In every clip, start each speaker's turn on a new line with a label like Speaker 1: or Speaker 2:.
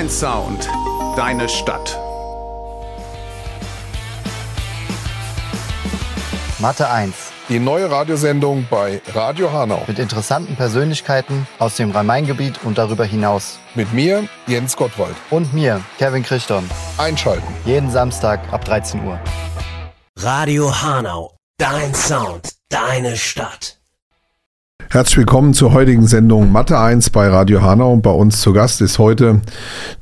Speaker 1: Dein Sound, deine Stadt.
Speaker 2: Mathe 1.
Speaker 3: Die neue Radiosendung bei Radio Hanau.
Speaker 2: Mit interessanten Persönlichkeiten aus dem Rhein-Main-Gebiet und darüber hinaus.
Speaker 3: Mit mir, Jens Gottwald.
Speaker 2: Und mir, Kevin Christon.
Speaker 3: Einschalten.
Speaker 2: Jeden Samstag ab 13 Uhr.
Speaker 4: Radio Hanau. Dein Sound, deine Stadt.
Speaker 3: Herzlich willkommen zur heutigen Sendung Mathe 1 bei Radio Hanau. Bei uns zu Gast ist heute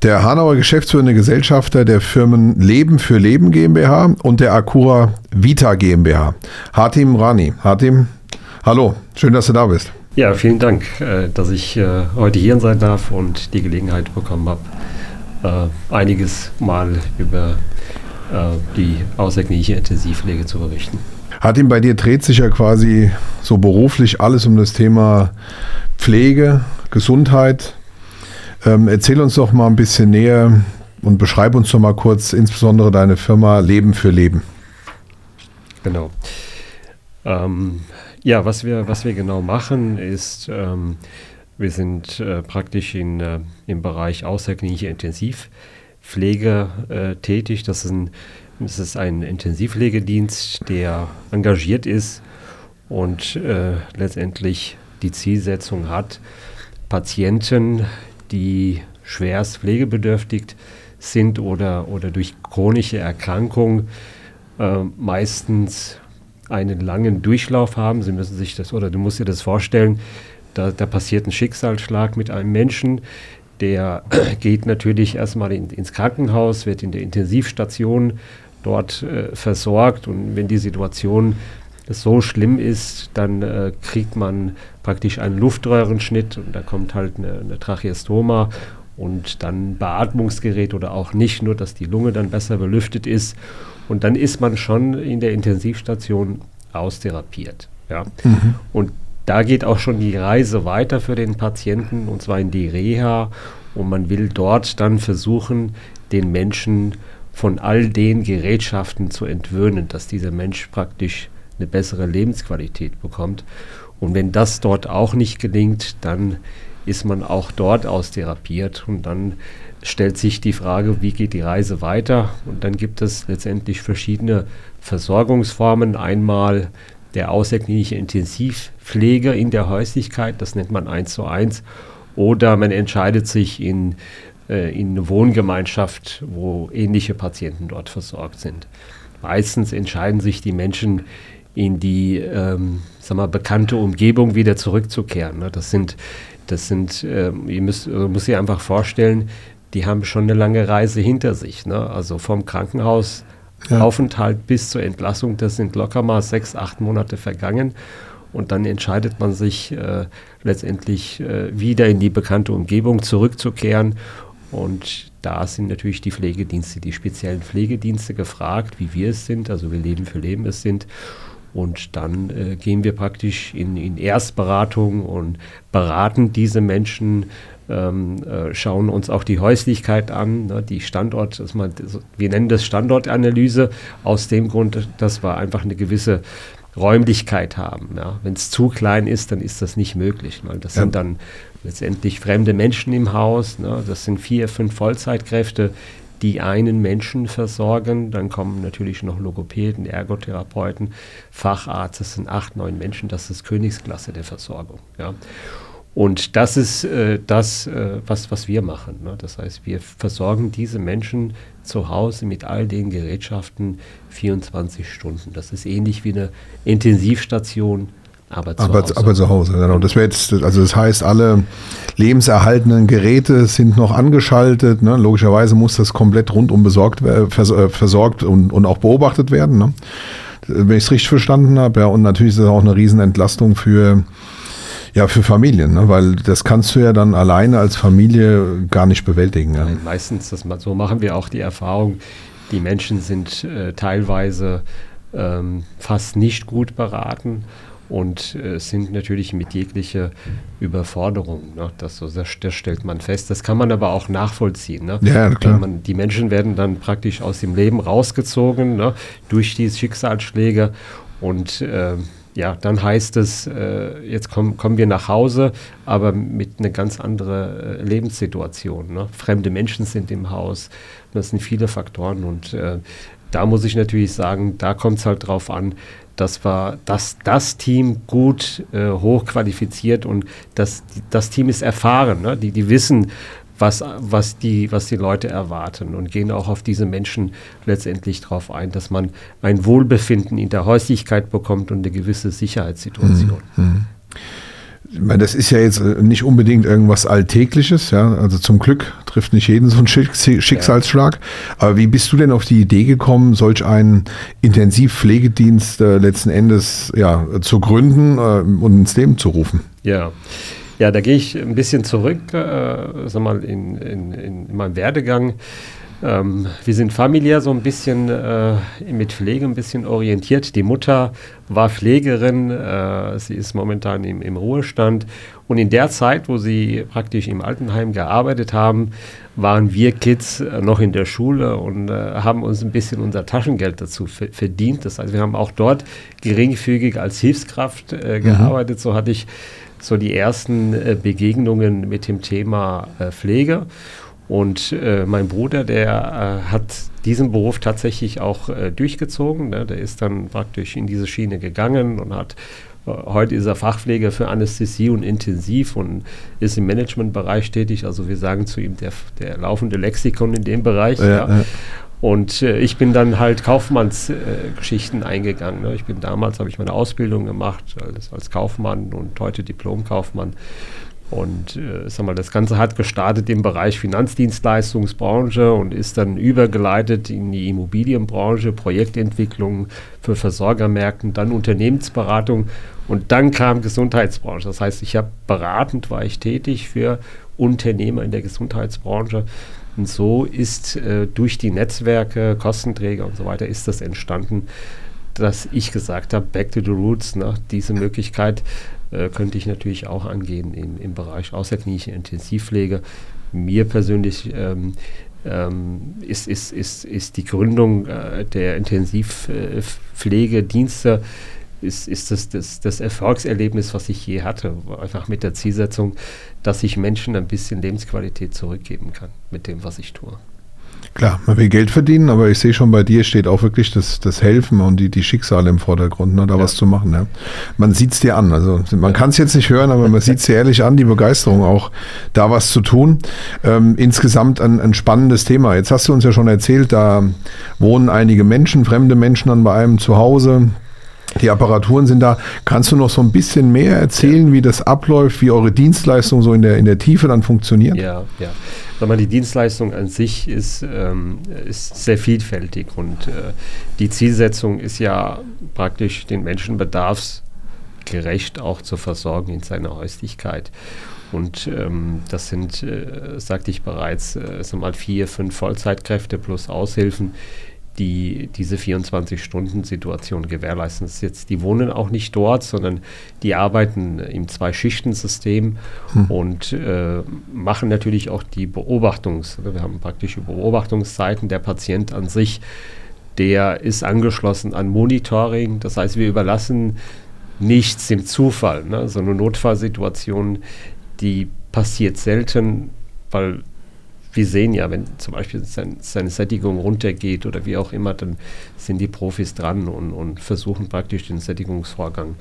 Speaker 3: der Hanauer geschäftsführende Gesellschafter der Firmen Leben für Leben GmbH und der Acura Vita GmbH. Hatim Rani. Hatim, hallo, schön, dass du da bist.
Speaker 5: Ja, vielen Dank, äh, dass ich äh, heute hier sein darf und die Gelegenheit bekommen habe, äh, einiges mal über die außerklinische Intensivpflege zu berichten.
Speaker 3: Hat ihm bei dir dreht sich ja quasi so beruflich alles um das Thema Pflege, Gesundheit. Ähm, erzähl uns doch mal ein bisschen näher und beschreib uns doch mal kurz insbesondere deine Firma Leben für Leben.
Speaker 5: Genau. Ähm, ja, was wir, was wir genau machen, ist, ähm, wir sind äh, praktisch in, äh, im Bereich außerklinische Intensivpflege äh, tätig. Das ist ein es ist ein Intensivpflegedienst, der engagiert ist und äh, letztendlich die Zielsetzung hat, Patienten, die schwerst pflegebedürftig sind oder, oder durch chronische Erkrankung äh, meistens einen langen Durchlauf haben. Sie müssen sich das, oder du musst dir das vorstellen, da, da passiert ein Schicksalsschlag mit einem Menschen, der geht natürlich erstmal in, ins Krankenhaus, wird in der Intensivstation dort äh, versorgt. Und wenn die Situation so schlimm ist, dann äh, kriegt man praktisch einen Luftröhrenschnitt und da kommt halt eine, eine Tracheostoma und dann Beatmungsgerät oder auch nicht, nur dass die Lunge dann besser belüftet ist. Und dann ist man schon in der Intensivstation austherapiert. Ja? Mhm. Und da geht auch schon die Reise weiter für den Patienten und zwar in die Reha. Und man will dort dann versuchen, den Menschen von all den Gerätschaften zu entwöhnen, dass dieser Mensch praktisch eine bessere Lebensqualität bekommt. Und wenn das dort auch nicht gelingt, dann ist man auch dort austherapiert und dann stellt sich die Frage, wie geht die Reise weiter? Und dann gibt es letztendlich verschiedene Versorgungsformen. Einmal der außerklinische Intensivpflege in der Häuslichkeit, das nennt man 1 zu 1. Oder man entscheidet sich in in eine Wohngemeinschaft, wo ähnliche Patienten dort versorgt sind. Meistens entscheiden sich die Menschen in die ähm, sag mal, bekannte Umgebung wieder zurückzukehren. Ne? Das sind, das sind äh, ihr müsst, ihr müsst ihr einfach vorstellen, die haben schon eine lange Reise hinter sich. Ne? Also vom Krankenhausaufenthalt ja. bis zur Entlassung, das sind locker mal sechs, acht Monate vergangen. Und dann entscheidet man sich äh, letztendlich äh, wieder in die bekannte Umgebung zurückzukehren und da sind natürlich die Pflegedienste, die speziellen Pflegedienste gefragt, wie wir es sind, also wir Leben für Leben es sind. Und dann äh, gehen wir praktisch in, in, Erstberatung und beraten diese Menschen, ähm, äh, schauen uns auch die Häuslichkeit an, ne, die Standort, dass man, wir nennen das Standortanalyse, aus dem Grund, dass wir einfach eine gewisse Räumlichkeit haben. Ja. Wenn es zu klein ist, dann ist das nicht möglich. Ne. Das ja. sind dann letztendlich fremde Menschen im Haus. Ne? Das sind vier, fünf Vollzeitkräfte, die einen Menschen versorgen. Dann kommen natürlich noch Logopäden, Ergotherapeuten, Facharzt. Das sind acht, neun Menschen. Das ist Königsklasse der Versorgung. Ja? Und das ist äh, das, äh, was, was wir machen. Ne? Das heißt, wir versorgen diese Menschen zu Hause mit all den Gerätschaften 24 Stunden. Das ist ähnlich wie eine Intensivstation aber zu
Speaker 3: aber,
Speaker 5: Hause.
Speaker 3: Aber zu Hause, genau. Das jetzt, also das heißt, alle lebenserhaltenden Geräte sind noch angeschaltet. Ne? Logischerweise muss das komplett rundum besorgt, äh, versorgt und, und auch beobachtet werden. Ne? Wenn ich es richtig verstanden habe, ja, und natürlich ist das auch eine Riesenentlastung für ja, für Familien, ne? weil das kannst du ja dann alleine als Familie gar nicht bewältigen. Ja.
Speaker 5: Nein, meistens, das, so machen wir auch die Erfahrung, die Menschen sind äh, teilweise ähm, fast nicht gut beraten und äh, sind natürlich mit jeglicher Überforderung. Ne? Das, das, das, stellt man fest. Das kann man aber auch nachvollziehen. Ne?
Speaker 3: Ja, klar.
Speaker 5: Man, die Menschen werden dann praktisch aus dem Leben rausgezogen ne? durch die Schicksalsschläge und äh, ja, dann heißt es, äh, jetzt komm, kommen wir nach Hause, aber mit einer ganz anderen äh, Lebenssituation. Ne? Fremde Menschen sind im Haus, das sind viele Faktoren und äh, da muss ich natürlich sagen, da kommt es halt drauf an, dass wir, dass das Team gut äh, hochqualifiziert und das, das Team ist erfahren, ne? die, die wissen, was, was, die, was die Leute erwarten und gehen auch auf diese Menschen letztendlich darauf ein, dass man ein Wohlbefinden in der Häuslichkeit bekommt und eine gewisse Sicherheitssituation. Mhm.
Speaker 3: Ich meine, das ist ja jetzt äh, nicht unbedingt irgendwas Alltägliches, ja. Also zum Glück trifft nicht jeden so ein Schicksalsschlag. Aber wie bist du denn auf die Idee gekommen, solch einen Intensivpflegedienst äh, letzten Endes ja, zu gründen äh, und ins Leben zu rufen?
Speaker 5: Ja. Ja, da gehe ich ein bisschen zurück, äh, sag mal, in, in, in meinem Werdegang. Ähm, wir sind familiär so ein bisschen äh, mit Pflege ein bisschen orientiert. Die Mutter war Pflegerin, äh, sie ist momentan im, im, Ruhestand. Und in der Zeit, wo sie praktisch im Altenheim gearbeitet haben, waren wir Kids äh, noch in der Schule und äh, haben uns ein bisschen unser Taschengeld dazu verdient. Das heißt, wir haben auch dort geringfügig als Hilfskraft äh, mhm. gearbeitet. Mhm. So hatte ich so die ersten Begegnungen mit dem Thema Pflege. Und äh, mein Bruder, der äh, hat diesen Beruf tatsächlich auch äh, durchgezogen. Ne? Der ist dann praktisch in diese Schiene gegangen und hat äh, heute ist er Fachpfleger für Anästhesie und Intensiv und ist im Managementbereich tätig. Also wir sagen zu ihm der, der laufende Lexikon in dem Bereich. Ja, ja. Ja. Und äh, ich bin dann halt Kaufmannsgeschichten äh, eingegangen. Ne? Ich bin damals, habe ich meine Ausbildung gemacht als, als Kaufmann und heute Diplomkaufmann. Und äh, sag mal, das Ganze hat gestartet im Bereich Finanzdienstleistungsbranche und ist dann übergeleitet in die Immobilienbranche, Projektentwicklung für Versorgermärkten, dann Unternehmensberatung und dann kam Gesundheitsbranche. Das heißt, ich habe beratend war ich tätig für Unternehmer in der Gesundheitsbranche. Und so ist äh, durch die Netzwerke, Kostenträger und so weiter, ist das entstanden, dass ich gesagt habe, back to the roots, ne? diese Möglichkeit äh, könnte ich natürlich auch angehen im, im Bereich außerklinische Intensivpflege. Mir persönlich ähm, ähm, ist, ist, ist, ist die Gründung äh, der Intensivpflegedienste ist, ist das, das, das Erfolgserlebnis, was ich je hatte. Einfach mit der Zielsetzung, dass ich Menschen ein bisschen Lebensqualität zurückgeben kann mit dem, was ich tue.
Speaker 3: Klar, man will Geld verdienen, aber ich sehe schon bei dir steht auch wirklich das, das Helfen und die, die Schicksale im Vordergrund, ne, da ja. was zu machen. Ja. Man sieht es dir an. Also man ja. kann es jetzt nicht hören, aber man sieht es dir ehrlich an, die Begeisterung auch, da was zu tun. Ähm, insgesamt ein, ein spannendes Thema. Jetzt hast du uns ja schon erzählt, da wohnen einige Menschen, fremde Menschen dann bei einem zu Hause. Die Apparaturen sind da. Kannst du noch so ein bisschen mehr erzählen, wie das abläuft, wie eure Dienstleistung so in der, in der Tiefe dann funktioniert?
Speaker 5: Ja, ja sag mal, die Dienstleistung an sich ist, ähm, ist sehr vielfältig und äh, die Zielsetzung ist ja praktisch den Menschen bedarfsgerecht auch zu versorgen in seiner Häuslichkeit. Und ähm, das sind, äh, sagte ich bereits, äh, sag mal vier, fünf Vollzeitkräfte plus Aushilfen, die diese 24-Stunden-Situation gewährleisten. Das ist jetzt, die wohnen auch nicht dort, sondern die arbeiten im Zwei-Schichten-System hm. und äh, machen natürlich auch die Beobachtungs-, wir haben praktische Beobachtungszeiten. Der Patient an sich, der ist angeschlossen an Monitoring. Das heißt, wir überlassen nichts dem Zufall. Ne? So eine Notfallsituation, die passiert selten, weil wir sehen ja, wenn zum Beispiel sein, seine Sättigung runtergeht oder wie auch immer, dann sind die Profis dran und, und versuchen praktisch den Sättigungsvorgang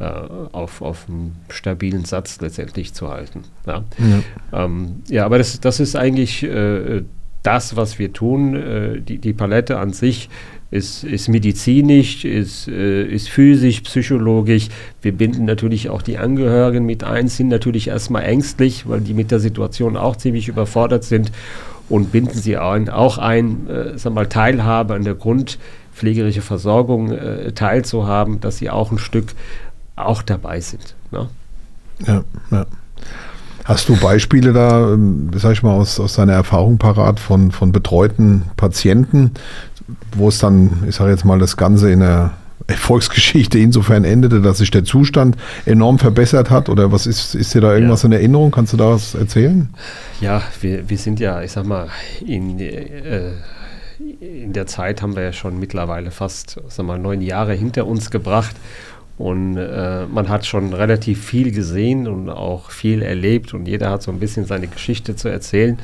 Speaker 5: äh, auf, auf einem stabilen Satz letztendlich zu halten. Ja, ja. Ähm, ja aber das, das ist eigentlich äh, das, was wir tun. Äh, die, die Palette an sich ist, ist medizinisch, ist, äh, ist physisch, psychologisch. Wir binden natürlich auch die Angehörigen mit ein, sind natürlich erstmal ängstlich, weil die mit der Situation auch ziemlich überfordert sind und binden sie ein, auch ein, äh, sag mal, Teilhabe an der grundpflegerischen Versorgung äh, teilzuhaben, dass sie auch ein Stück auch dabei sind. Ne?
Speaker 3: Ja, ja. Hast du Beispiele da, ähm, sag ich mal, aus, aus deiner Erfahrung parat von, von betreuten Patienten, wo es dann, ich sage jetzt mal, das Ganze in der Erfolgsgeschichte insofern endete, dass sich der Zustand enorm verbessert hat? Oder was ist, ist dir da irgendwas ja. in Erinnerung? Kannst du da was erzählen?
Speaker 5: Ja, wir, wir sind ja, ich sag mal, in, äh, in der Zeit haben wir ja schon mittlerweile fast sag mal, neun Jahre hinter uns gebracht. Und äh, man hat schon relativ viel gesehen und auch viel erlebt und jeder hat so ein bisschen seine Geschichte zu erzählen.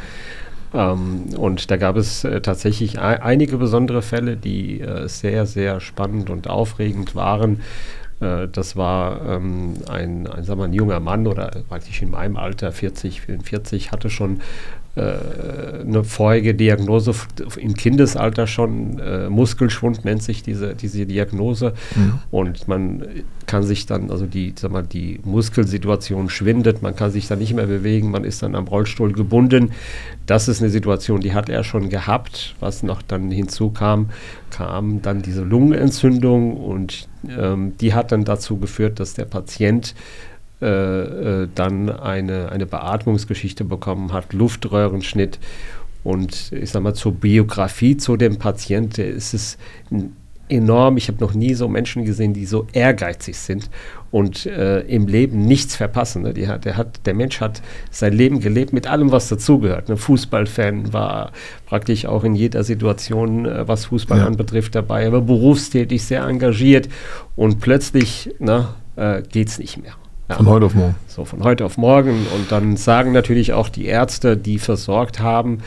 Speaker 5: Ähm, und da gab es äh, tatsächlich einige besondere Fälle, die äh, sehr, sehr spannend und aufregend waren. Äh, das war ähm, ein, ein, sagen wir, ein junger Mann oder praktisch in meinem Alter, 40, 44, hatte schon äh, eine vorherige Diagnose im Kindesalter schon, äh, Muskelschwund nennt sich diese, diese Diagnose. Mhm. Und man kann sich dann, also die, sag mal, die Muskelsituation schwindet, man kann sich dann nicht mehr bewegen, man ist dann am Rollstuhl gebunden. Das ist eine Situation, die hat er schon gehabt. Was noch dann hinzukam, kam dann diese Lungenentzündung und ähm, die hat dann dazu geführt, dass der Patient äh, äh, dann eine, eine Beatmungsgeschichte bekommen hat, Luftröhrenschnitt. Und ich sag mal, zur Biografie zu dem Patienten ist es enorm. Ich habe noch nie so Menschen gesehen, die so ehrgeizig sind und äh, im Leben nichts verpassen. Ne? Die hat, der, hat, der Mensch hat sein Leben gelebt mit allem, was dazugehört. Ne? Fußballfan war praktisch auch in jeder Situation, äh, was Fußball ja. anbetrifft, dabei. Er war berufstätig, sehr engagiert und plötzlich ne, äh, geht es nicht mehr.
Speaker 3: Ja. Von heute auf morgen.
Speaker 5: So, von heute auf morgen. Und dann sagen natürlich auch die Ärzte, die versorgt haben,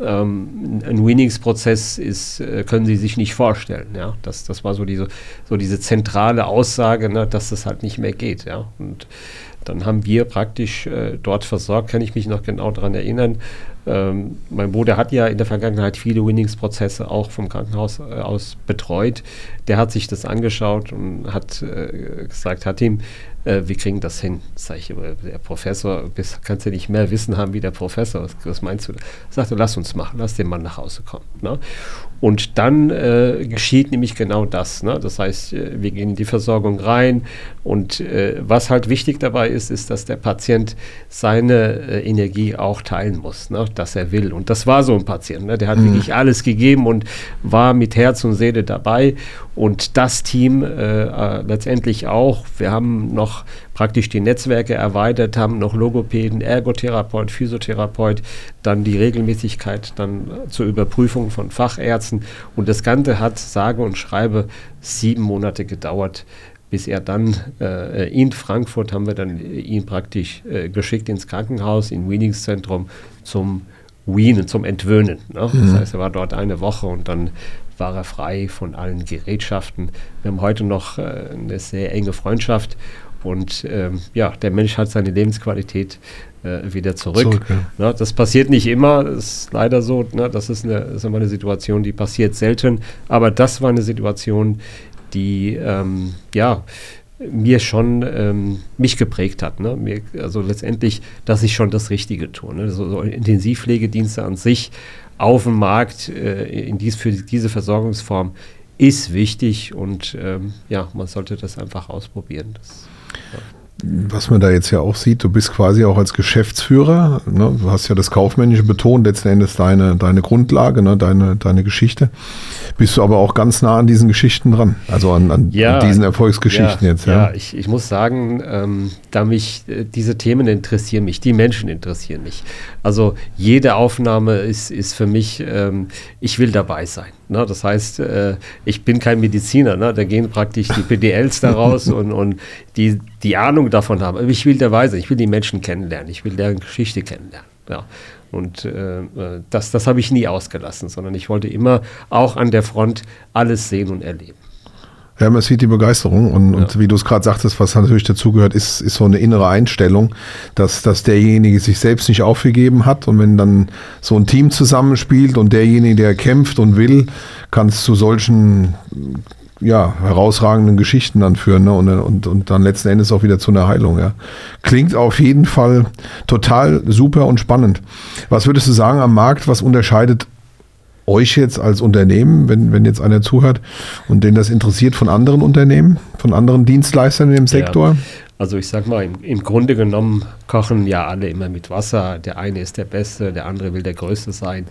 Speaker 5: ähm, ein Winningsprozess ist, äh, können sie sich nicht vorstellen. Ja? Das, das war so diese, so diese zentrale Aussage, ne, dass das halt nicht mehr geht. Ja? Und dann haben wir praktisch äh, dort versorgt, kann ich mich noch genau daran erinnern. Ähm, mein Bruder hat ja in der Vergangenheit viele Winningsprozesse auch vom Krankenhaus äh, aus betreut. Der hat sich das angeschaut und hat äh, gesagt, hat ihm, äh, wir kriegen das hin. Sag ich, der Professor, bist, kannst ja nicht mehr Wissen haben wie der Professor. Was, was meinst du? Sagte, lass uns machen, lass den Mann nach Hause kommen. Ne? Und dann äh, geschieht nämlich genau das. Ne? Das heißt, äh, wir gehen in die Versorgung rein und äh, was halt wichtig dabei ist, ist, dass der Patient seine äh, Energie auch teilen muss, ne? dass er will. Und das war so ein Patient. Ne? Der hat mhm. wirklich alles gegeben und war mit Herz und Seele dabei. Und das Team äh, äh, letztendlich auch. Wir haben noch praktisch die Netzwerke erweitert, haben noch Logopäden, Ergotherapeut, Physiotherapeut, dann die Regelmäßigkeit dann zur Überprüfung von Fachärzten. Und das Ganze hat sage und schreibe sieben Monate gedauert, bis er dann äh, in Frankfurt haben wir dann ihn praktisch äh, geschickt ins Krankenhaus, in Weaningszentrum zum Weanen, zum Entwöhnen. Ne? Mhm. Das heißt, er war dort eine Woche und dann war er frei von allen Gerätschaften. Wir haben heute noch äh, eine sehr enge Freundschaft und ähm, ja, der Mensch hat seine Lebensqualität äh, wieder zurück. zurück ja. Na, das passiert nicht immer, ist leider so. Na, das, ist eine, ist immer eine Situation, die passiert selten. Aber das war eine Situation, die ähm, ja mir schon ähm, mich geprägt hat. Ne? Mir, also letztendlich, dass ich schon das Richtige tue. Ne? So, so Intensivpflegedienste an sich auf dem Markt äh, in dies, für diese Versorgungsform ist wichtig und ähm, ja, man sollte das einfach ausprobieren. Das.
Speaker 3: Was man da jetzt ja auch sieht, du bist quasi auch als Geschäftsführer, ne? du hast ja das Kaufmännische betont, letzten Endes deine, deine Grundlage, ne? deine, deine Geschichte. Bist du aber auch ganz nah an diesen Geschichten dran, also an, an, ja, an diesen Erfolgsgeschichten
Speaker 5: ja,
Speaker 3: jetzt.
Speaker 5: Ja, ja ich, ich muss sagen, ähm, da mich äh, diese Themen interessieren mich, die Menschen interessieren mich. Also jede Aufnahme ist, ist für mich, ähm, ich will dabei sein. Ne? Das heißt, äh, ich bin kein Mediziner, ne? da gehen praktisch die PDLs daraus und, und die die Ahnung davon haben. Ich will dabei sein, ich will die Menschen kennenlernen, ich will deren Geschichte kennenlernen. Ja. Und äh, äh das, das habe ich nie ausgelassen, sondern ich wollte immer auch an der Front alles sehen und erleben.
Speaker 3: Ja, man sieht die Begeisterung und, ja. und wie du es gerade sagtest, was natürlich dazugehört, ist, ist so eine innere Einstellung, dass, dass derjenige sich selbst nicht aufgegeben hat und wenn dann so ein Team zusammenspielt und derjenige, der kämpft und will, kann es zu solchen ja, herausragenden Geschichten dann führen ne? und, und, und dann letzten Endes auch wieder zu einer Heilung. Ja. Klingt auf jeden Fall total super und spannend. Was würdest du sagen am Markt, was unterscheidet euch jetzt als Unternehmen, wenn, wenn jetzt einer zuhört und den das interessiert von anderen Unternehmen, von anderen Dienstleistern in dem Sektor? Ja.
Speaker 5: Also ich sag mal, im, im, Grunde genommen kochen ja alle immer mit Wasser. Der eine ist der Beste, der andere will der Größte sein.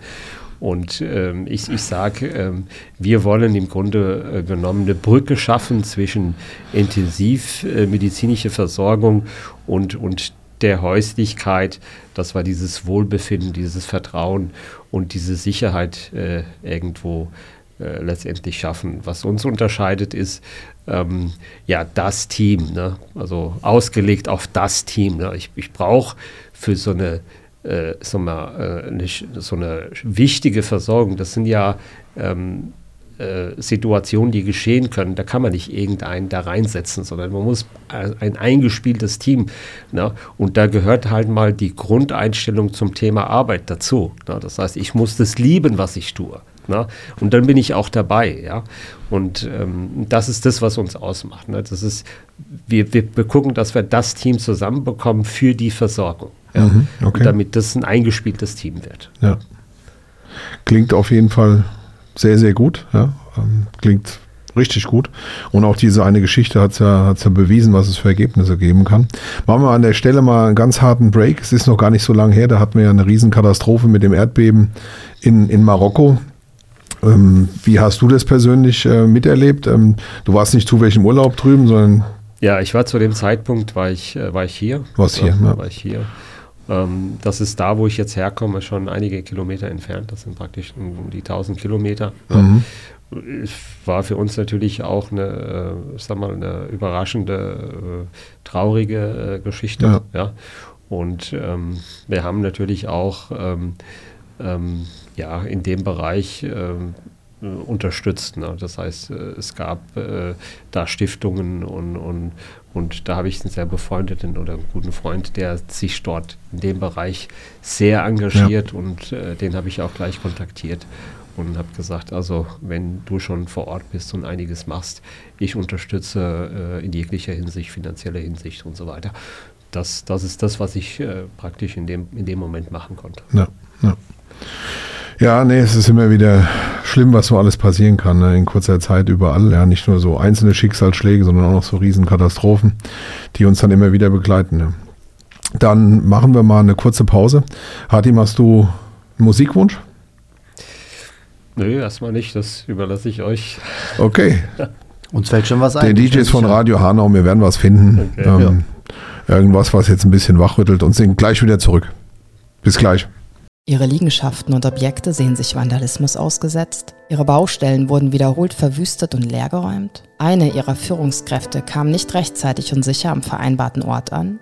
Speaker 5: Und ähm, ich, ich sage, ähm, wir wollen im Grunde äh, genommen eine Brücke schaffen zwischen intensivmedizinischer Versorgung und, und der Häuslichkeit, dass wir dieses Wohlbefinden, dieses Vertrauen und diese Sicherheit äh, irgendwo äh, letztendlich schaffen. Was uns unterscheidet, ist ähm, ja das Team, ne? also ausgelegt auf das Team. Ne? Ich, ich brauche für so eine, äh, so, mal, äh, eine, so eine wichtige Versorgung, das sind ja ähm, äh, Situationen, die geschehen können, da kann man nicht irgendeinen da reinsetzen, sondern man muss ein eingespieltes Team. Ne? Und da gehört halt mal die Grundeinstellung zum Thema Arbeit dazu. Ne? Das heißt, ich muss das lieben, was ich tue. Ne? Und dann bin ich auch dabei. Ja? Und ähm, das ist das, was uns ausmacht. Ne? Das ist, wir, wir, gucken, dass wir das Team zusammenbekommen für die Versorgung. Ja?
Speaker 3: Mhm, okay.
Speaker 5: damit das ein eingespieltes Team wird.
Speaker 3: Ja. Klingt auf jeden Fall sehr, sehr gut. Ja? Ähm, klingt richtig gut. Und auch diese eine Geschichte hat es ja, hat's ja bewiesen, was es für Ergebnisse geben kann. Machen wir an der Stelle mal einen ganz harten Break. Es ist noch gar nicht so lange her, da hatten wir ja eine Riesenkatastrophe mit dem Erdbeben in, in Marokko. Ähm, wie hast du das persönlich äh, miterlebt? Ähm, du warst nicht zufällig im Urlaub drüben, sondern.
Speaker 5: Ja, ich war zu dem Zeitpunkt, war ich, äh, war ich hier.
Speaker 3: Warst hier,
Speaker 5: ja. War ich hier. Ähm, das ist da, wo ich jetzt herkomme, schon einige Kilometer entfernt. Das sind praktisch um die 1000 Kilometer. Mhm. Es war für uns natürlich auch eine, äh, sag mal, eine überraschende, äh, traurige äh, Geschichte. Ja. ja. Und ähm, wir haben natürlich auch ähm, ähm, ja, in dem Bereich ähm, unterstützt. Ne? Das heißt, äh, es gab äh, da Stiftungen und, und, und da habe ich einen sehr befreundeten oder einen guten Freund, der sich dort in dem Bereich sehr engagiert ja. und äh, den habe ich auch gleich kontaktiert und habe gesagt, also wenn du schon vor Ort bist und einiges machst, ich unterstütze äh, in jeglicher Hinsicht, finanzieller Hinsicht und so weiter. Das, das ist das, was ich äh, praktisch in dem, in dem Moment machen konnte.
Speaker 3: Ja, ja. Ja, nee, es ist immer wieder schlimm, was so alles passieren kann, ne? in kurzer Zeit überall. Ja, nicht nur so einzelne Schicksalsschläge, sondern auch noch so Riesenkatastrophen, die uns dann immer wieder begleiten. Ne? Dann machen wir mal eine kurze Pause. Hatim, hast du einen Musikwunsch?
Speaker 5: Nö, erstmal nicht, das überlasse ich euch.
Speaker 3: Okay.
Speaker 2: Uns fällt schon was ein.
Speaker 3: Den DJs von Radio Hanau, wir werden was finden. Okay. Ähm, ja. Irgendwas, was jetzt ein bisschen wachrüttelt und sind gleich wieder zurück. Bis gleich.
Speaker 6: Ihre Liegenschaften und Objekte sehen sich Vandalismus ausgesetzt. Ihre Baustellen wurden wiederholt verwüstet und leergeräumt. Eine ihrer Führungskräfte kam nicht rechtzeitig und sicher am vereinbarten Ort an.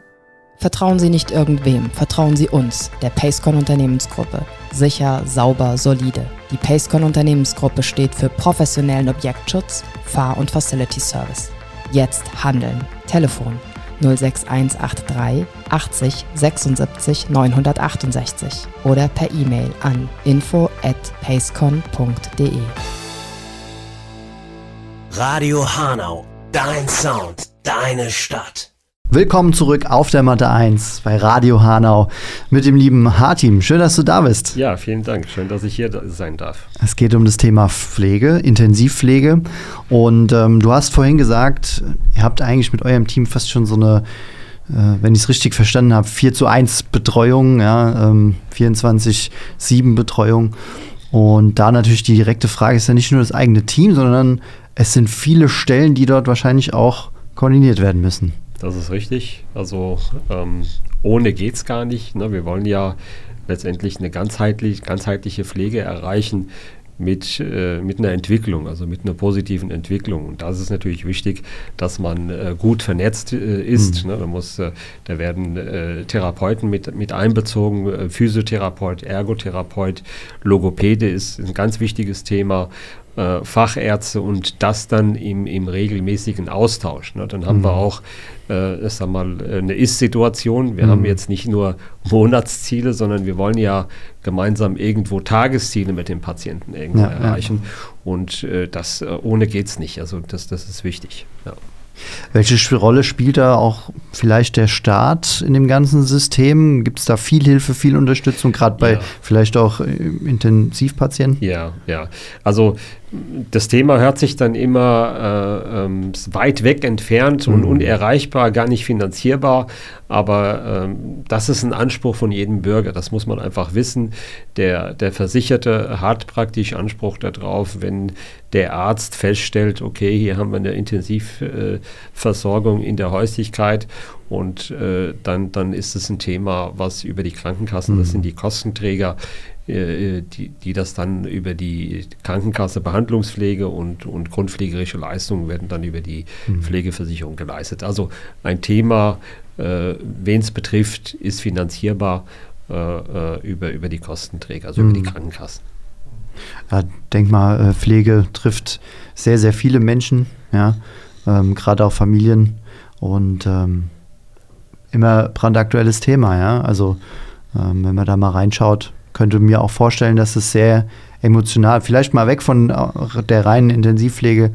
Speaker 6: Vertrauen Sie nicht irgendwem, vertrauen Sie uns, der Pacecon Unternehmensgruppe. Sicher, sauber, solide. Die Pacecon Unternehmensgruppe steht für professionellen Objektschutz, Fahr- und Facility Service. Jetzt handeln. Telefon 06183 80 76 968 oder per E-Mail an info at pacecon.de.
Speaker 4: Radio Hanau, dein Sound, deine Stadt.
Speaker 2: Willkommen zurück auf der Matte 1 bei Radio Hanau mit dem lieben Hartim. Schön, dass du da bist.
Speaker 5: Ja, vielen Dank. Schön, dass ich hier sein darf.
Speaker 2: Es geht um das Thema Pflege, Intensivpflege. Und ähm, du hast vorhin gesagt, ihr habt eigentlich mit eurem Team fast schon so eine, äh, wenn ich es richtig verstanden habe, 4 zu 1 Betreuung, ja, ähm, 24-7 Betreuung. Und da natürlich die direkte Frage ist ja nicht nur das eigene Team, sondern es sind viele Stellen, die dort wahrscheinlich auch koordiniert werden müssen.
Speaker 5: Das ist richtig. Also ähm, ohne geht es gar nicht. Ne? Wir wollen ja letztendlich eine ganzheitlich, ganzheitliche Pflege erreichen mit, äh, mit einer Entwicklung, also mit einer positiven Entwicklung. Und da ist es natürlich wichtig, dass man äh, gut vernetzt äh, ist. Mhm. Ne? Da, muss, äh, da werden äh, Therapeuten mit, mit einbezogen, äh, Physiotherapeut, Ergotherapeut, Logopäde ist ein ganz wichtiges Thema äh, Fachärzte und das dann im, im regelmäßigen Austausch. Ne? Dann haben mhm. wir auch äh, sag mal, eine Ist-Situation. Wir mhm. haben jetzt nicht nur Monatsziele, sondern wir wollen ja gemeinsam irgendwo Tagesziele mit dem Patienten irgendwo ja, erreichen. Ja. Und äh, das äh, ohne geht es nicht. Also das, das ist wichtig. Ja.
Speaker 2: Welche Rolle spielt da auch vielleicht der Staat in dem ganzen System? Gibt es da viel Hilfe, viel Unterstützung, gerade bei vielleicht auch äh, Intensivpatienten?
Speaker 5: Ja, ja. Also das Thema hört sich dann immer äh, ähm, weit weg entfernt mhm. und unerreichbar, gar nicht finanzierbar. Aber ähm, das ist ein Anspruch von jedem Bürger. Das muss man einfach wissen. Der, der Versicherte hat praktisch Anspruch darauf, wenn der Arzt feststellt, okay, hier haben wir eine Intensivversorgung äh, in der Häuslichkeit Und äh, dann, dann ist es ein Thema, was über die Krankenkassen, das
Speaker 2: Mhm.
Speaker 5: sind die Kostenträger, äh, die, die das dann über die Krankenkasse Behandlungspflege und, und grundpflegerische Leistungen werden dann über die
Speaker 2: Mhm.
Speaker 5: Pflegeversicherung geleistet. Also ein Thema, äh, wen es betrifft, ist finanzierbar äh, äh, über, über die Kostenträger, also über die
Speaker 2: Mhm.
Speaker 5: Krankenkassen.
Speaker 2: Ja, denk mal, äh, Pflege trifft sehr, sehr viele Menschen, ja, ähm, gerade auch Familien und ähm, immer brandaktuelles Thema, ja. Also ähm, wenn man da mal reinschaut, könnte mir auch vorstellen, dass es sehr emotional, vielleicht mal weg von äh, der reinen Intensivpflege,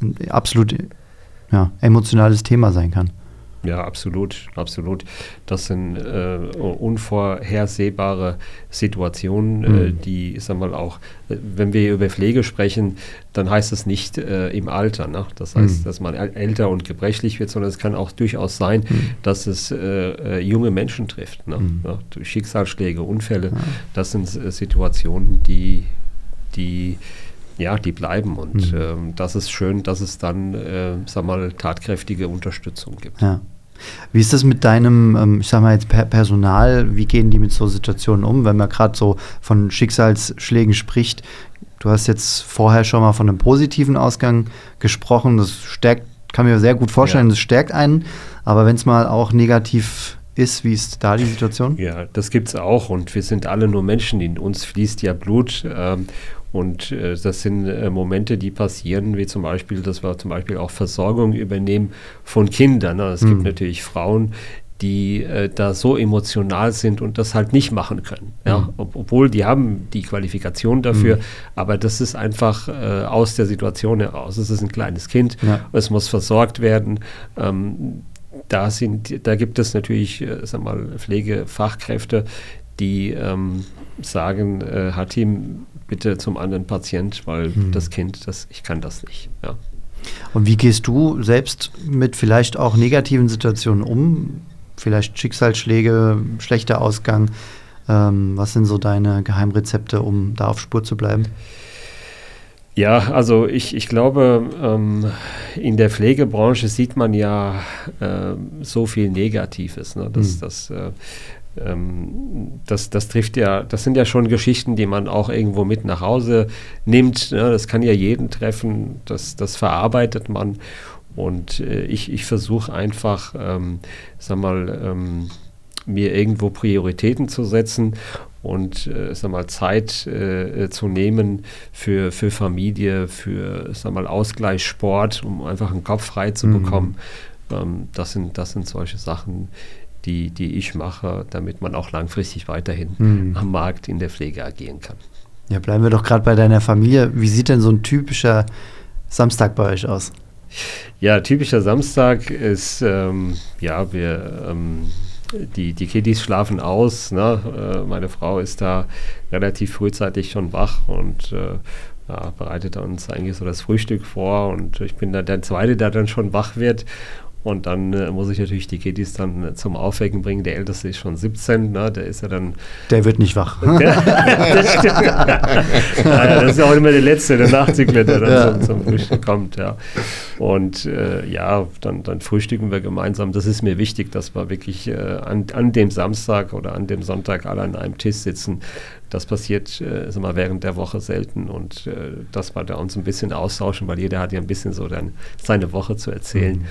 Speaker 2: ein absolut ja, emotionales Thema sein kann.
Speaker 5: Ja, absolut, absolut. Das sind äh, unvorhersehbare Situationen, äh,
Speaker 2: Mhm.
Speaker 5: die, ich sag mal, auch, äh, wenn wir über Pflege sprechen, dann heißt es nicht äh, im Alter. Ne? Das heißt,
Speaker 2: Mhm.
Speaker 5: dass man äl- älter und gebrechlich wird, sondern es kann auch durchaus sein,
Speaker 2: Mhm.
Speaker 5: dass es äh, äh, junge Menschen trifft. Ne?
Speaker 2: Mhm.
Speaker 5: Ja, durch Schicksalsschläge, Unfälle. Das sind äh, Situationen, die, die ja, die bleiben und
Speaker 2: Mhm.
Speaker 5: ähm, das ist schön, dass es dann, äh, sag mal, tatkräftige Unterstützung gibt.
Speaker 2: Ja. Wie ist das mit deinem, ähm, ich sag mal jetzt per Personal, wie gehen die mit so Situationen um, wenn man gerade so von Schicksalsschlägen spricht? Du hast jetzt vorher schon mal von einem positiven Ausgang gesprochen, das stärkt, kann mir sehr gut vorstellen,
Speaker 5: Ja.
Speaker 2: das stärkt einen, aber wenn es mal auch negativ ist, wie ist da die Situation?
Speaker 5: Ja, das gibt es auch und wir sind alle nur Menschen, in uns fließt ja Blut ähm, und äh, das sind äh, Momente, die passieren, wie zum Beispiel, dass wir zum Beispiel auch Versorgung übernehmen von Kindern. ne? Es
Speaker 2: Mhm.
Speaker 5: gibt natürlich Frauen, die äh, da so emotional sind und das halt nicht machen können. Ja?
Speaker 2: Mhm.
Speaker 5: Ob, obwohl die haben die Qualifikation dafür, aber das ist einfach äh, aus der Situation heraus. Es ist ein kleines Kind,
Speaker 2: Ja.
Speaker 5: es muss versorgt werden. Ähm, da, sind, da gibt es natürlich äh, sag mal, Pflegefachkräfte, die ähm, sagen, äh, Hatim, bitte zum anderen Patient, weil
Speaker 2: Mhm.
Speaker 5: das Kind, das, ich kann das nicht. Ja.
Speaker 2: Und wie gehst du selbst mit vielleicht auch negativen Situationen um? Vielleicht Schicksalsschläge, schlechter Ausgang. Ähm, was sind so deine Geheimrezepte, um da auf Spur zu bleiben?
Speaker 5: Ja, also ich, ich glaube, ähm, in der Pflegebranche sieht man ja ähm, so viel Negatives. Ne? Das,
Speaker 2: Mhm.
Speaker 5: das, äh, ähm, das, das trifft ja, das sind ja schon Geschichten, die man auch irgendwo mit nach Hause nimmt. Ne? Das kann ja jeden treffen, das, das verarbeitet man. Und äh, ich, ich versuche einfach, ähm, sag mal, ähm, mir irgendwo Prioritäten zu setzen und äh, sag mal, Zeit äh, zu nehmen für, für Familie, für sag mal, Ausgleich, Sport, um einfach einen Kopf frei zu
Speaker 2: Mhm.
Speaker 5: bekommen. Ähm, das, sind, das sind solche Sachen, die, die ich mache, damit man auch langfristig weiterhin
Speaker 2: Mhm.
Speaker 5: am Markt in der Pflege agieren kann.
Speaker 2: Ja, bleiben wir doch gerade bei deiner Familie. Wie sieht denn so ein typischer Samstag bei euch aus?
Speaker 5: Ja, typischer Samstag ist, ähm, ja, wir, ähm, die, die Kiddies schlafen aus. Ne? Äh, meine Frau ist da relativ frühzeitig schon wach und äh, ja, bereitet uns eigentlich so das Frühstück vor und ich bin dann der Zweite, der dann schon wach wird. Und dann äh, muss ich natürlich die Kiddies dann äh, zum Aufwecken bringen. Der Älteste ist schon 17, ne? der ist ja dann
Speaker 2: Der wird nicht wach.
Speaker 5: das stimmt. ja, das ist ja auch immer der Letzte, der Nachzügler, der dann
Speaker 2: Ja.
Speaker 5: zum, zum Frühstück kommt. Ja. Und äh, ja, dann, dann frühstücken wir gemeinsam. Das ist mir wichtig, dass wir wirklich äh, an, an dem Samstag oder an dem Sonntag alle an einem Tisch sitzen. Das passiert äh, mal, während der Woche selten und äh, dass wir da uns ein bisschen austauschen, weil jeder hat ja ein bisschen so dann seine Woche zu erzählen.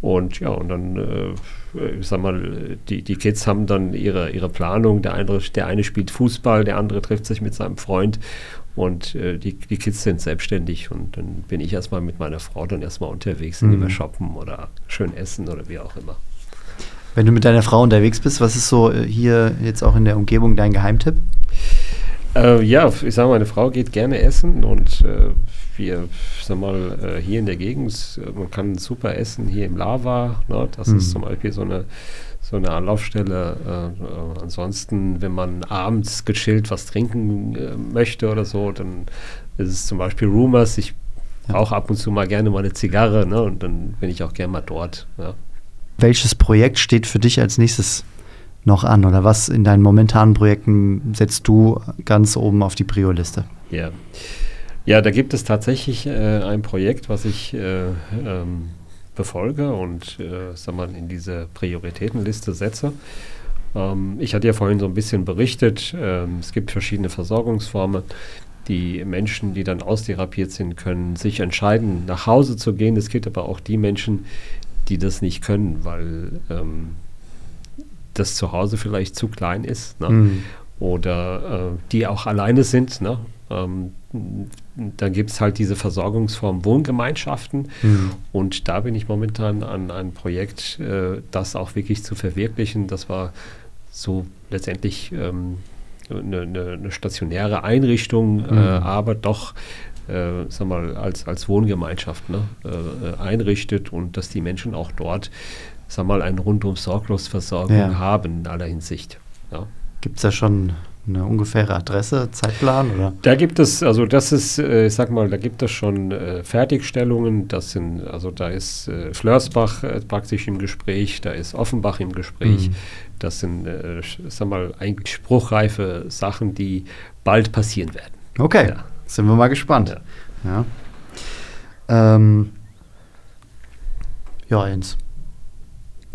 Speaker 5: Und ja, und dann, äh, ich sag mal, die, die Kids haben dann ihre, ihre Planung. Der eine, der eine spielt Fußball, der andere trifft sich mit seinem Freund und äh, die, die Kids sind selbstständig und dann bin ich erstmal mit meiner Frau dann erstmal unterwegs,
Speaker 2: Mhm.
Speaker 5: wir shoppen oder schön essen oder wie auch immer.
Speaker 2: Wenn du mit deiner Frau unterwegs bist, was ist so äh, hier jetzt auch in der Umgebung dein Geheimtipp?
Speaker 5: Äh, ja, ich sage, meine Frau geht gerne essen und äh, wir, sag mal, äh, hier in der Gegend, äh, man kann super essen hier im Lava. Ne? Das
Speaker 2: Mhm.
Speaker 5: ist zum Beispiel so eine, so eine Anlaufstelle. Äh, ansonsten, wenn man abends gechillt was trinken äh, möchte oder so, dann ist es zum Beispiel Rumors. Ich
Speaker 2: Ja.
Speaker 5: ab und zu mal gerne mal eine Zigarre ne? und dann bin ich auch gerne mal dort. Ja.
Speaker 2: Welches Projekt steht für dich als nächstes noch an oder was in deinen momentanen Projekten setzt du ganz oben auf die Prio-Liste?
Speaker 5: Ja. ja, da gibt es tatsächlich äh, ein Projekt, was ich äh, ähm, befolge und äh, sag mal, in diese Prioritätenliste setze. Ähm, ich hatte ja vorhin so ein bisschen berichtet, ähm, es gibt verschiedene Versorgungsformen. Die Menschen, die dann austherapiert sind, können sich entscheiden, nach Hause zu gehen. Es gibt aber auch die Menschen, die das nicht können, weil ähm, das zu Hause vielleicht zu klein ist. Ne? Mhm. Oder äh, die auch alleine sind. Ne? Ähm, da gibt es halt diese Versorgungsform Wohngemeinschaften. Mhm. Und da bin ich momentan an ein Projekt, äh, das auch wirklich zu verwirklichen. Das war so letztendlich ähm, eine, eine, eine, stationäre Einrichtung, äh, mhm. äh, aber doch äh, sag mal, als, als Wohngemeinschaft ne, äh, einrichtet und dass die Menschen auch dort sag mal, eine rundum sorglos Versorgung ja. haben in aller Hinsicht. Ja.
Speaker 2: Gibt es da schon eine ungefähre Adresse, Zeitplan? Oder?
Speaker 5: Da gibt es, also das ist, äh, ich sag mal, da gibt es schon äh, Fertigstellungen. Das sind, also da ist äh, Flörsbach äh, praktisch im Gespräch, da ist Offenbach im Gespräch. Mhm. Das sind, äh, sag mal, eigentlich spruchreife Sachen, die bald passieren werden.
Speaker 2: Okay, ja. sind wir mal gespannt. Ja, ja. Ähm, ja Jens.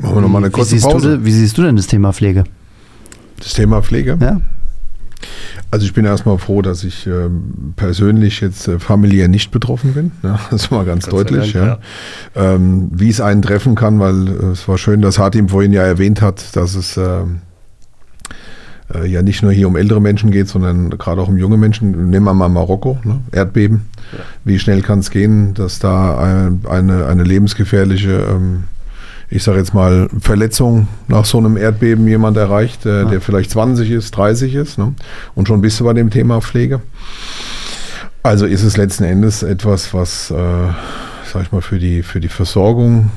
Speaker 3: Machen wir nochmal eine kurze
Speaker 2: wie
Speaker 3: Pause.
Speaker 2: Du, wie siehst du denn das Thema Pflege?
Speaker 3: Das Thema Pflege?
Speaker 2: Ja.
Speaker 3: Also ich bin erstmal froh, dass ich äh, persönlich jetzt äh, familiär nicht betroffen bin. Ja, das war ganz, ganz deutlich. Dank, ja. Ja. Ähm, wie es einen treffen kann, weil äh, es war schön, dass Hartim vorhin ja erwähnt hat, dass es ähm, äh, ja nicht nur hier um ältere Menschen geht, sondern gerade auch um junge Menschen. Nehmen wir mal Marokko, ne? Erdbeben. Wie schnell kann es gehen, dass da eine, eine, eine lebensgefährliche ähm, ich sage jetzt mal, Verletzung nach so einem Erdbeben jemand erreicht, äh, ja. der vielleicht 20 ist, 30 ist ne? und schon bist du bei dem Thema Pflege. Also ist es letzten Endes etwas, was, äh, sag ich mal, für die, für die Versorgung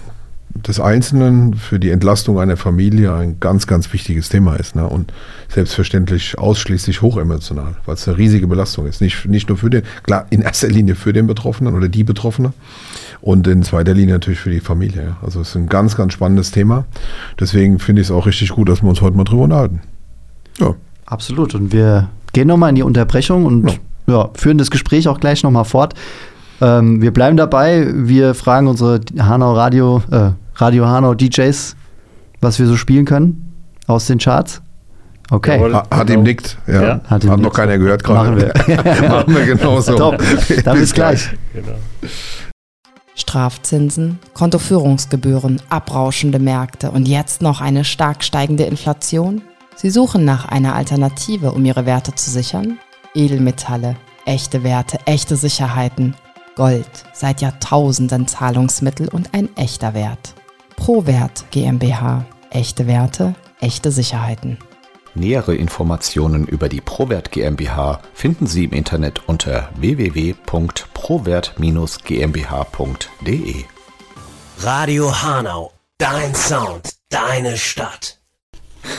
Speaker 3: des Einzelnen, für die Entlastung einer Familie ein ganz, ganz wichtiges Thema ist. Ne? Und selbstverständlich ausschließlich hochemotional, weil es eine riesige Belastung ist. Nicht, nicht nur für den, klar, in erster Linie für den Betroffenen oder die Betroffene, und in zweiter Linie natürlich für die Familie. Also es ist ein ganz, ganz spannendes Thema. Deswegen finde ich es auch richtig gut, dass wir uns heute mal drüber unterhalten.
Speaker 2: Ja. Absolut. Und wir gehen nochmal in die Unterbrechung und ja. ja führen das Gespräch auch gleich nochmal fort. Ähm, wir bleiben dabei. Wir fragen unsere Hanau Radio, äh, Radio Hanau DJs, was wir so spielen können aus den Charts. Okay.
Speaker 3: Jawohl, hat genau. ihm nickt. Ja. ja.
Speaker 2: Hat, hat
Speaker 3: noch keiner gehört gerade.
Speaker 2: Machen wir.
Speaker 3: Machen wir genauso.
Speaker 2: Top. Dann bis gleich. Genau.
Speaker 6: Strafzinsen, Kontoführungsgebühren, abrauschende Märkte und jetzt noch eine stark steigende Inflation? Sie suchen nach einer Alternative, um ihre Werte zu sichern? Edelmetalle, echte Werte, echte Sicherheiten. Gold, seit Jahrtausenden Zahlungsmittel und ein echter Wert. ProWert GmbH. Echte Werte, echte Sicherheiten.
Speaker 7: Nähere Informationen über die Prowert GmbH finden Sie im Internet unter www.prowert-gmbh.de.
Speaker 4: Radio Hanau, dein Sound, deine Stadt.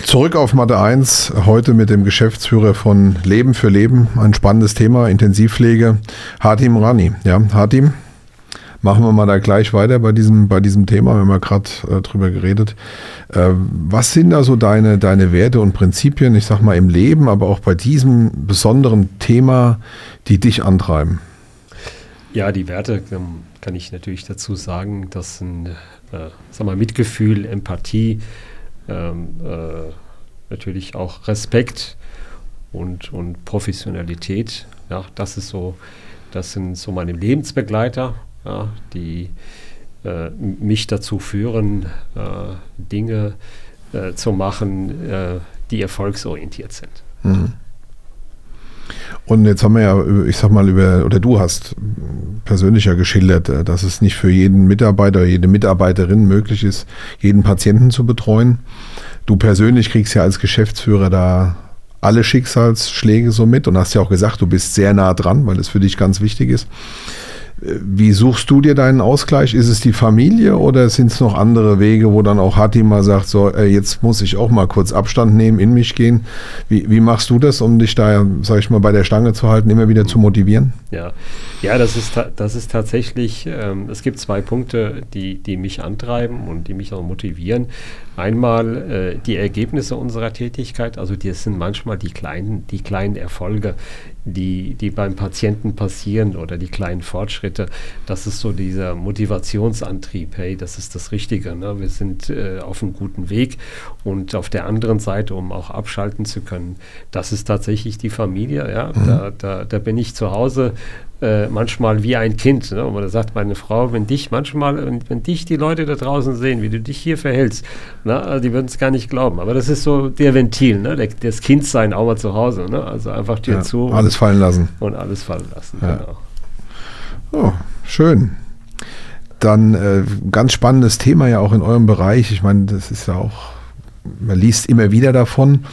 Speaker 3: Zurück auf Mathe 1, heute mit dem Geschäftsführer von Leben für Leben, ein spannendes Thema, Intensivpflege, Hatim Rani. Ja, Hatim, machen wir mal da gleich weiter bei diesem, bei diesem Thema, wir haben ja gerade äh, drüber geredet. Äh, was sind da so deine, deine Werte und Prinzipien, ich sag mal im Leben, aber auch bei diesem besonderen Thema, die dich antreiben?
Speaker 5: Ja, die Werte ähm, kann ich natürlich dazu sagen, das sind äh, sag mal, Mitgefühl, Empathie, ähm, äh, natürlich auch Respekt und, und Professionalität. Ja, das ist so, das sind so meine Lebensbegleiter ja, die äh, mich dazu führen, äh, Dinge äh, zu machen, äh, die erfolgsorientiert sind. Mhm.
Speaker 3: Und jetzt haben wir ja, ich sag mal, über, oder du hast persönlich ja geschildert, äh, dass es nicht für jeden Mitarbeiter oder jede Mitarbeiterin möglich ist, jeden Patienten zu betreuen. Du persönlich kriegst ja als Geschäftsführer da alle Schicksalsschläge so mit und hast ja auch gesagt, du bist sehr nah dran, weil es für dich ganz wichtig ist. Wie suchst du dir deinen Ausgleich? Ist es die Familie oder sind es noch andere Wege, wo dann auch Hatti mal sagt, so, jetzt muss ich auch mal kurz Abstand nehmen, in mich gehen? Wie, wie machst du das, um dich da, sag ich mal, bei der Stange zu halten, immer wieder zu motivieren?
Speaker 5: Ja, ja das, ist, das ist tatsächlich, ähm, es gibt zwei Punkte, die, die mich antreiben und die mich auch motivieren. Einmal äh, die Ergebnisse unserer Tätigkeit, also das sind manchmal die kleinen, die kleinen Erfolge, die, die beim Patienten passieren oder die kleinen Fortschritte das ist so dieser Motivationsantrieb, hey, das ist das Richtige, ne? wir sind äh, auf einem guten Weg und auf der anderen Seite, um auch abschalten zu können, das ist tatsächlich die Familie, ja, mhm. da, da, da bin ich zu Hause äh, manchmal wie ein Kind. Ne? Und da sagt meine Frau, wenn dich manchmal, wenn, wenn, dich die Leute da draußen sehen, wie du dich hier verhältst, na, also die würden es gar nicht glauben. Aber das ist so der Ventil, ne? Der, das Kindsein auch mal zu Hause. Ne? Also einfach Tür ja, zu.
Speaker 3: Alles fallen lassen.
Speaker 5: Und alles fallen lassen,
Speaker 3: ja. genau. Oh, schön. Dann äh, ganz spannendes Thema ja auch in eurem Bereich. Ich meine, das ist ja auch, man liest immer wieder davon.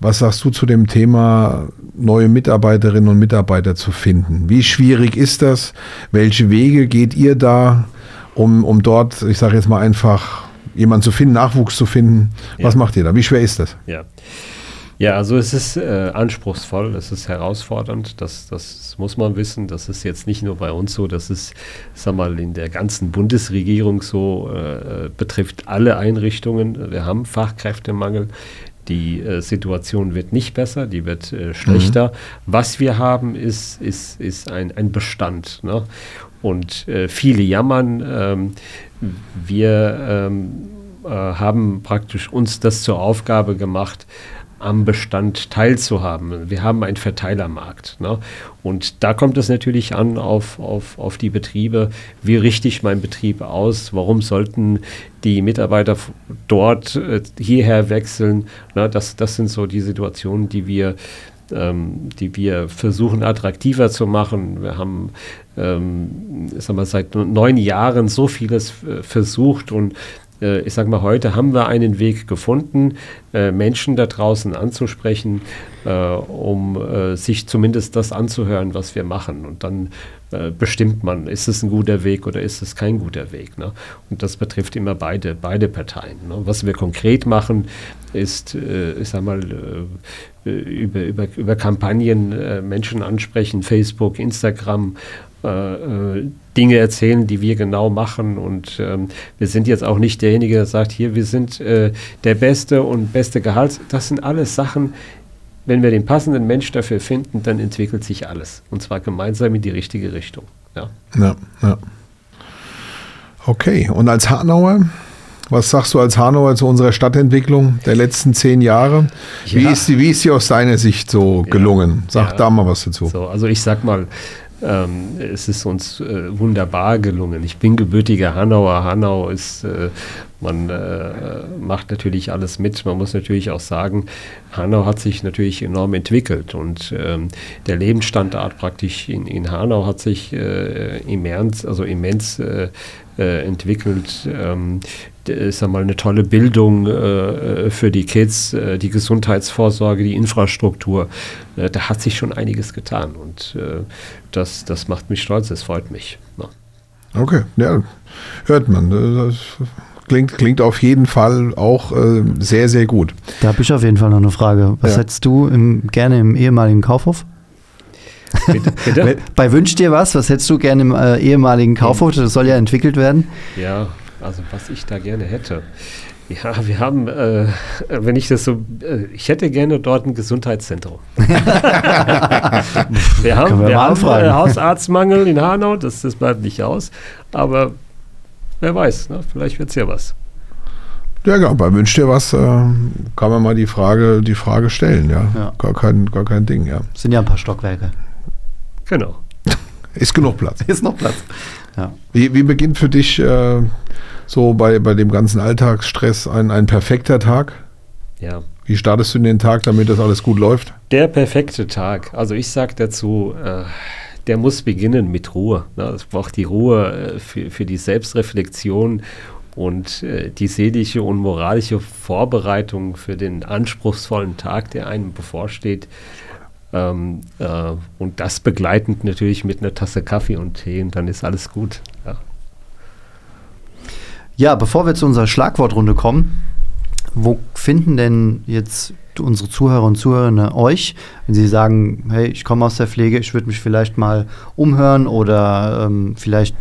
Speaker 3: Was sagst du zu dem Thema neue Mitarbeiterinnen und Mitarbeiter zu finden. Wie schwierig ist das? Welche Wege geht ihr da, um, um dort, ich sage jetzt mal einfach, jemanden zu finden, Nachwuchs zu finden? Was ja. macht ihr da? Wie schwer ist das?
Speaker 5: Ja. Ja, also es ist äh, anspruchsvoll, es ist herausfordernd, das, das muss man wissen. Das ist jetzt nicht nur bei uns so, das ist, sag mal, in der ganzen Bundesregierung so, äh, betrifft alle Einrichtungen. Wir haben Fachkräftemangel. Die äh, Situation wird nicht besser, die wird äh, schlechter. Mhm. Was wir haben, ist, ist, ist ein, ein Bestand. Ne? Und äh, viele jammern. Ähm, wir ähm, äh, haben praktisch uns das zur Aufgabe gemacht, am Bestand teilzuhaben. Wir haben einen Verteilermarkt. Ne? Und da kommt es natürlich an auf, auf, auf die Betriebe. Wie richte ich meinen Betrieb aus? Warum sollten die Mitarbeiter dort äh, hierher wechseln? Ne? Das, das sind so die Situationen, die wir ähm, die wir versuchen attraktiver zu machen. Wir haben ähm, sagen wir, seit neun Jahren so vieles äh, versucht und ich sage mal, heute haben wir einen Weg gefunden, äh, Menschen da draußen anzusprechen, äh, um sich zumindest das anzuhören, was wir machen. Und dann bestimmt man, ist es ein guter Weg oder ist es kein guter Weg. Ne? Und das betrifft immer beide, beide Parteien. Ne? Was wir konkret machen, ist, ich sage mal, über, über, über Kampagnen Menschen ansprechen, Facebook, Instagram, äh, Dinge erzählen, die wir genau machen. Und ähm, wir sind jetzt auch nicht derjenige, der sagt, hier, wir sind äh, der Beste und beste Gehalt. Das sind alles Sachen, wenn wir den passenden Mensch dafür finden, dann entwickelt sich alles. Und zwar gemeinsam in die richtige Richtung. Ja,
Speaker 3: ja. ja. Okay, und als Hanauer, was sagst du als Hanauer zu unserer Stadtentwicklung der letzten zehn Jahre? Ja. Wie, ist sie, wie ist sie aus deiner Sicht so gelungen? Sag ja. da mal was dazu.
Speaker 5: So, also ich sag mal, ähm, es ist uns äh, wunderbar gelungen. Ich bin gebürtiger Hanauer. Hanau ist, äh, man äh, macht natürlich alles mit. Man muss natürlich auch sagen, Hanau hat sich natürlich enorm entwickelt und ähm, der Lebensstandard praktisch in, in Hanau hat sich äh, immens, also immens äh, äh, entwickelt. Ähm, ist einmal eine tolle Bildung äh, für die Kids, äh, die Gesundheitsvorsorge, die Infrastruktur. Äh, da hat sich schon einiges getan und äh, das, das macht mich stolz, es freut mich. Ja.
Speaker 3: Okay, ja, hört man. Das klingt, klingt auf jeden Fall auch äh, sehr, sehr gut.
Speaker 2: Da habe ich auf jeden Fall noch eine Frage. Was ja. hättest du im, gerne im ehemaligen Kaufhof? Bitte, bitte? Bei Wünsch dir was? Was hättest du gerne im äh, ehemaligen Kaufhof? Das soll ja entwickelt werden.
Speaker 5: Ja, also was ich da gerne hätte. Ja, wir haben, äh, wenn ich das so, äh, ich hätte gerne dort ein Gesundheitszentrum. wir haben, wir, wir haben äh, Hausarztmangel in Hanau, das, das bleibt nicht aus, aber wer weiß, ne? vielleicht wird es ja was.
Speaker 3: Ja, genau, bei Wünsch dir was, äh, kann man mal die Frage, die Frage stellen, ja. ja. Gar, kein, gar kein Ding, ja.
Speaker 2: Sind ja ein paar Stockwerke.
Speaker 5: Genau.
Speaker 3: Ist genug Platz.
Speaker 2: Ist noch Platz.
Speaker 3: Ja. Wie, wie beginnt für dich äh, so bei, bei dem ganzen Alltagsstress ein, ein perfekter Tag?
Speaker 5: Ja.
Speaker 3: Wie startest du in den Tag, damit das alles gut läuft?
Speaker 5: Der perfekte Tag. Also ich sage dazu, äh, der muss beginnen mit Ruhe. Ne? Es braucht die Ruhe äh, für, für die Selbstreflexion und äh, die seelische und moralische Vorbereitung für den anspruchsvollen Tag, der einem bevorsteht. Ähm, äh, und das begleitend natürlich mit einer Tasse Kaffee und Tee und dann ist alles gut. Ja.
Speaker 2: Ja, bevor wir zu unserer Schlagwortrunde kommen, wo finden denn jetzt unsere Zuhörer und Zuhörerinnen euch, wenn sie sagen, hey, ich komme aus der Pflege, ich würde mich vielleicht mal umhören oder ähm, vielleicht,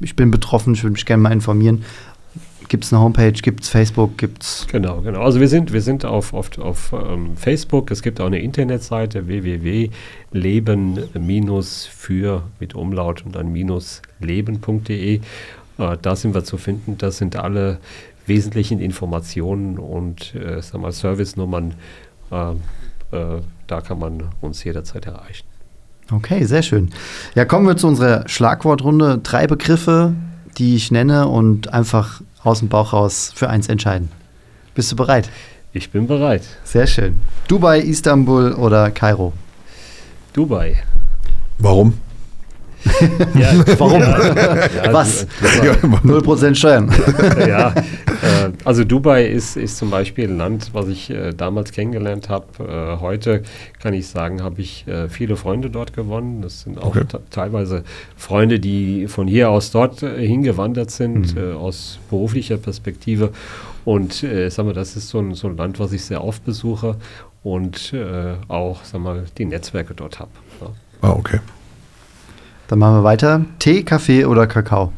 Speaker 2: ich bin betroffen, ich würde mich gerne mal informieren. Gibt es eine Homepage, gibt es Facebook, gibt es.
Speaker 5: Genau, genau. Also wir sind, wir sind auf, auf, auf ähm, Facebook, es gibt auch eine Internetseite www.leben-für mit Umlaut und dann minus leben.de. Äh, da sind wir zu finden. Das sind alle wesentlichen Informationen und äh, sag mal, Service-Nummern. Äh, äh, da kann man uns jederzeit erreichen.
Speaker 2: Okay, sehr schön. Ja, kommen wir zu unserer Schlagwortrunde. Drei Begriffe, die ich nenne und einfach aus dem Bauch raus für eins entscheiden. Bist du bereit?
Speaker 5: Ich bin bereit.
Speaker 2: Sehr schön. Dubai, Istanbul oder Kairo?
Speaker 5: Dubai.
Speaker 3: Warum?
Speaker 5: Ja,
Speaker 2: Warum?
Speaker 5: Ja,
Speaker 2: Was?
Speaker 5: Dubai.
Speaker 2: 0% Steuern.
Speaker 5: ja, äh, also Dubai ist, ist zum Beispiel ein Land, was ich äh, damals kennengelernt habe. Äh, heute kann ich sagen, habe ich äh, viele Freunde dort gewonnen. Das sind auch
Speaker 3: Okay.
Speaker 5: te- teilweise Freunde, die von hier aus dort hingewandert sind,
Speaker 2: Mhm.
Speaker 5: aus beruflicher Perspektive. Und äh, sag mal, das ist so ein, so ein Land, was ich sehr oft besuche und auch sag mal, die Netzwerke dort habe. Ja.
Speaker 3: Ah, okay.
Speaker 2: Dann machen wir weiter. Tee, Kaffee oder Kakao?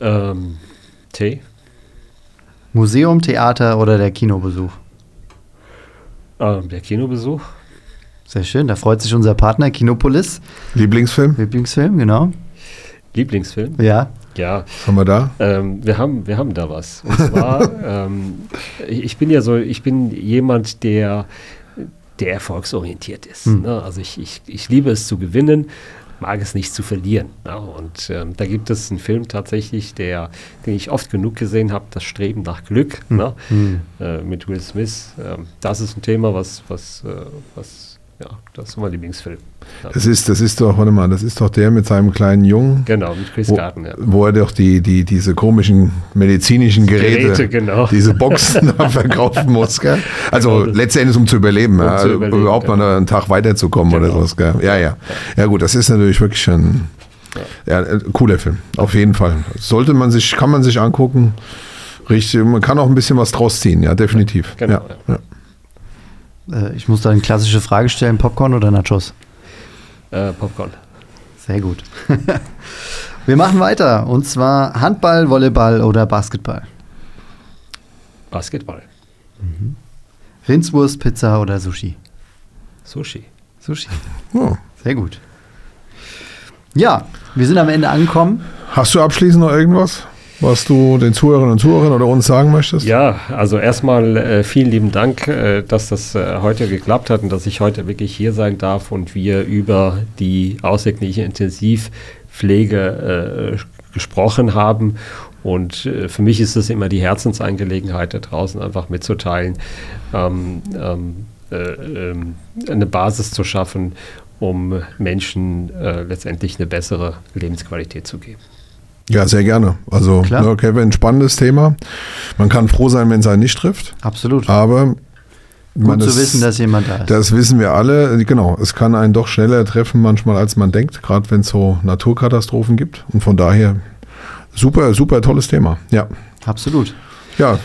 Speaker 5: Ähm, Tee?
Speaker 2: Museum, Theater oder der Kinobesuch?
Speaker 5: Ähm, der Kinobesuch?
Speaker 2: Sehr schön, da freut sich unser Partner Kinopolis.
Speaker 3: Lieblingsfilm?
Speaker 2: Lieblingsfilm, genau.
Speaker 5: Lieblingsfilm?
Speaker 2: Ja.
Speaker 5: Ja,
Speaker 3: haben wir da?
Speaker 5: Ähm, wir, haben, wir haben da was. Und zwar, ähm, ich bin ja so, ich bin jemand, der, der erfolgsorientiert ist.
Speaker 2: Hm.
Speaker 5: Ne? Also ich, ich, ich liebe es zu gewinnen, mag es nicht zu verlieren. Ne? Und ähm, da gibt es einen Film tatsächlich, der, den ich oft genug gesehen habe, Das Streben nach Glück ne?
Speaker 2: Hm.
Speaker 5: äh, mit Will Smith. Ähm, das ist ein Thema, was, was, äh, was ja, das ist mein Lieblingsfilm. Ja.
Speaker 3: Das ist, das ist doch, warte mal, das ist doch der mit seinem kleinen Jungen.
Speaker 5: Genau, mit Chris
Speaker 3: Wo,
Speaker 5: Gardner.
Speaker 3: wo er doch die, die, diese komischen medizinischen Geräte,
Speaker 5: Geräte, genau.
Speaker 3: diese Boxen verkaufen muss. Gell? Also
Speaker 5: Genau,
Speaker 3: letztendlich um zu überleben,
Speaker 5: Um
Speaker 3: ja,
Speaker 5: zu überleben,
Speaker 3: überhaupt mal
Speaker 5: genau.
Speaker 3: einen Tag weiterzukommen oder
Speaker 5: Genau.
Speaker 3: sowas. Gell? Ja, ja. Ja gut, das ist natürlich wirklich ein ja, äh, cooler Film, auf jeden Fall. Sollte man sich, kann man sich angucken. Richtig, man kann auch ein bisschen was draus ziehen, ja, definitiv.
Speaker 5: Genau,
Speaker 3: ja,
Speaker 5: ja.
Speaker 3: ja.
Speaker 2: Äh, ich muss da eine klassische Frage stellen: Popcorn oder Nachos?
Speaker 5: Äh, Popcorn.
Speaker 2: Sehr gut. wir machen weiter und zwar Handball, Volleyball oder Basketball?
Speaker 5: Basketball.
Speaker 2: Rindswurst, Pizza oder Sushi?
Speaker 5: Sushi.
Speaker 2: Sushi.
Speaker 3: Oh.
Speaker 2: Sehr gut. Ja, wir sind am Ende angekommen.
Speaker 3: Hast du abschließend noch irgendwas, was du den Zuhörerinnen und Zuhörern oder uns sagen möchtest?
Speaker 5: Ja, also erstmal äh, vielen lieben Dank, äh, dass das äh, heute geklappt hat und dass ich heute wirklich hier sein darf und wir über die außerklinische Intensivpflege äh, gesprochen haben. Und äh, für mich ist es immer die Herzensangelegenheit da draußen einfach mitzuteilen, ähm, ähm, äh, ähm, eine Basis zu schaffen, um Menschen letztendlich eine bessere Lebensqualität zu geben.
Speaker 3: Ja, sehr gerne. Also,
Speaker 2: Klar.
Speaker 3: ne, Kevin, spannendes Thema. Man kann froh sein, wenn es einen nicht trifft.
Speaker 2: Absolut.
Speaker 3: Aber
Speaker 2: Gut
Speaker 3: man,
Speaker 2: zu wissen, dass jemand da ist.
Speaker 3: Das wissen wir alle. Genau, es kann einen doch schneller treffen manchmal, als man denkt, gerade wenn es so Naturkatastrophen gibt. Und von daher super, super tolles Thema. Ja,
Speaker 2: Absolut.
Speaker 3: ja.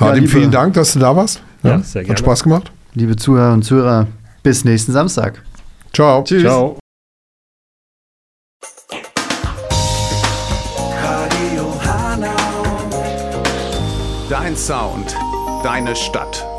Speaker 3: Hadim,
Speaker 2: liebe-
Speaker 3: vielen Dank, dass du da warst.
Speaker 5: Ja, sehr gerne.
Speaker 3: Hat Spaß gemacht.
Speaker 2: Liebe Zuhörer und Zuhörer, bis nächsten Samstag.
Speaker 3: Ciao.
Speaker 2: Tschüss.
Speaker 5: Ciao.
Speaker 1: Sound, deine Stadt.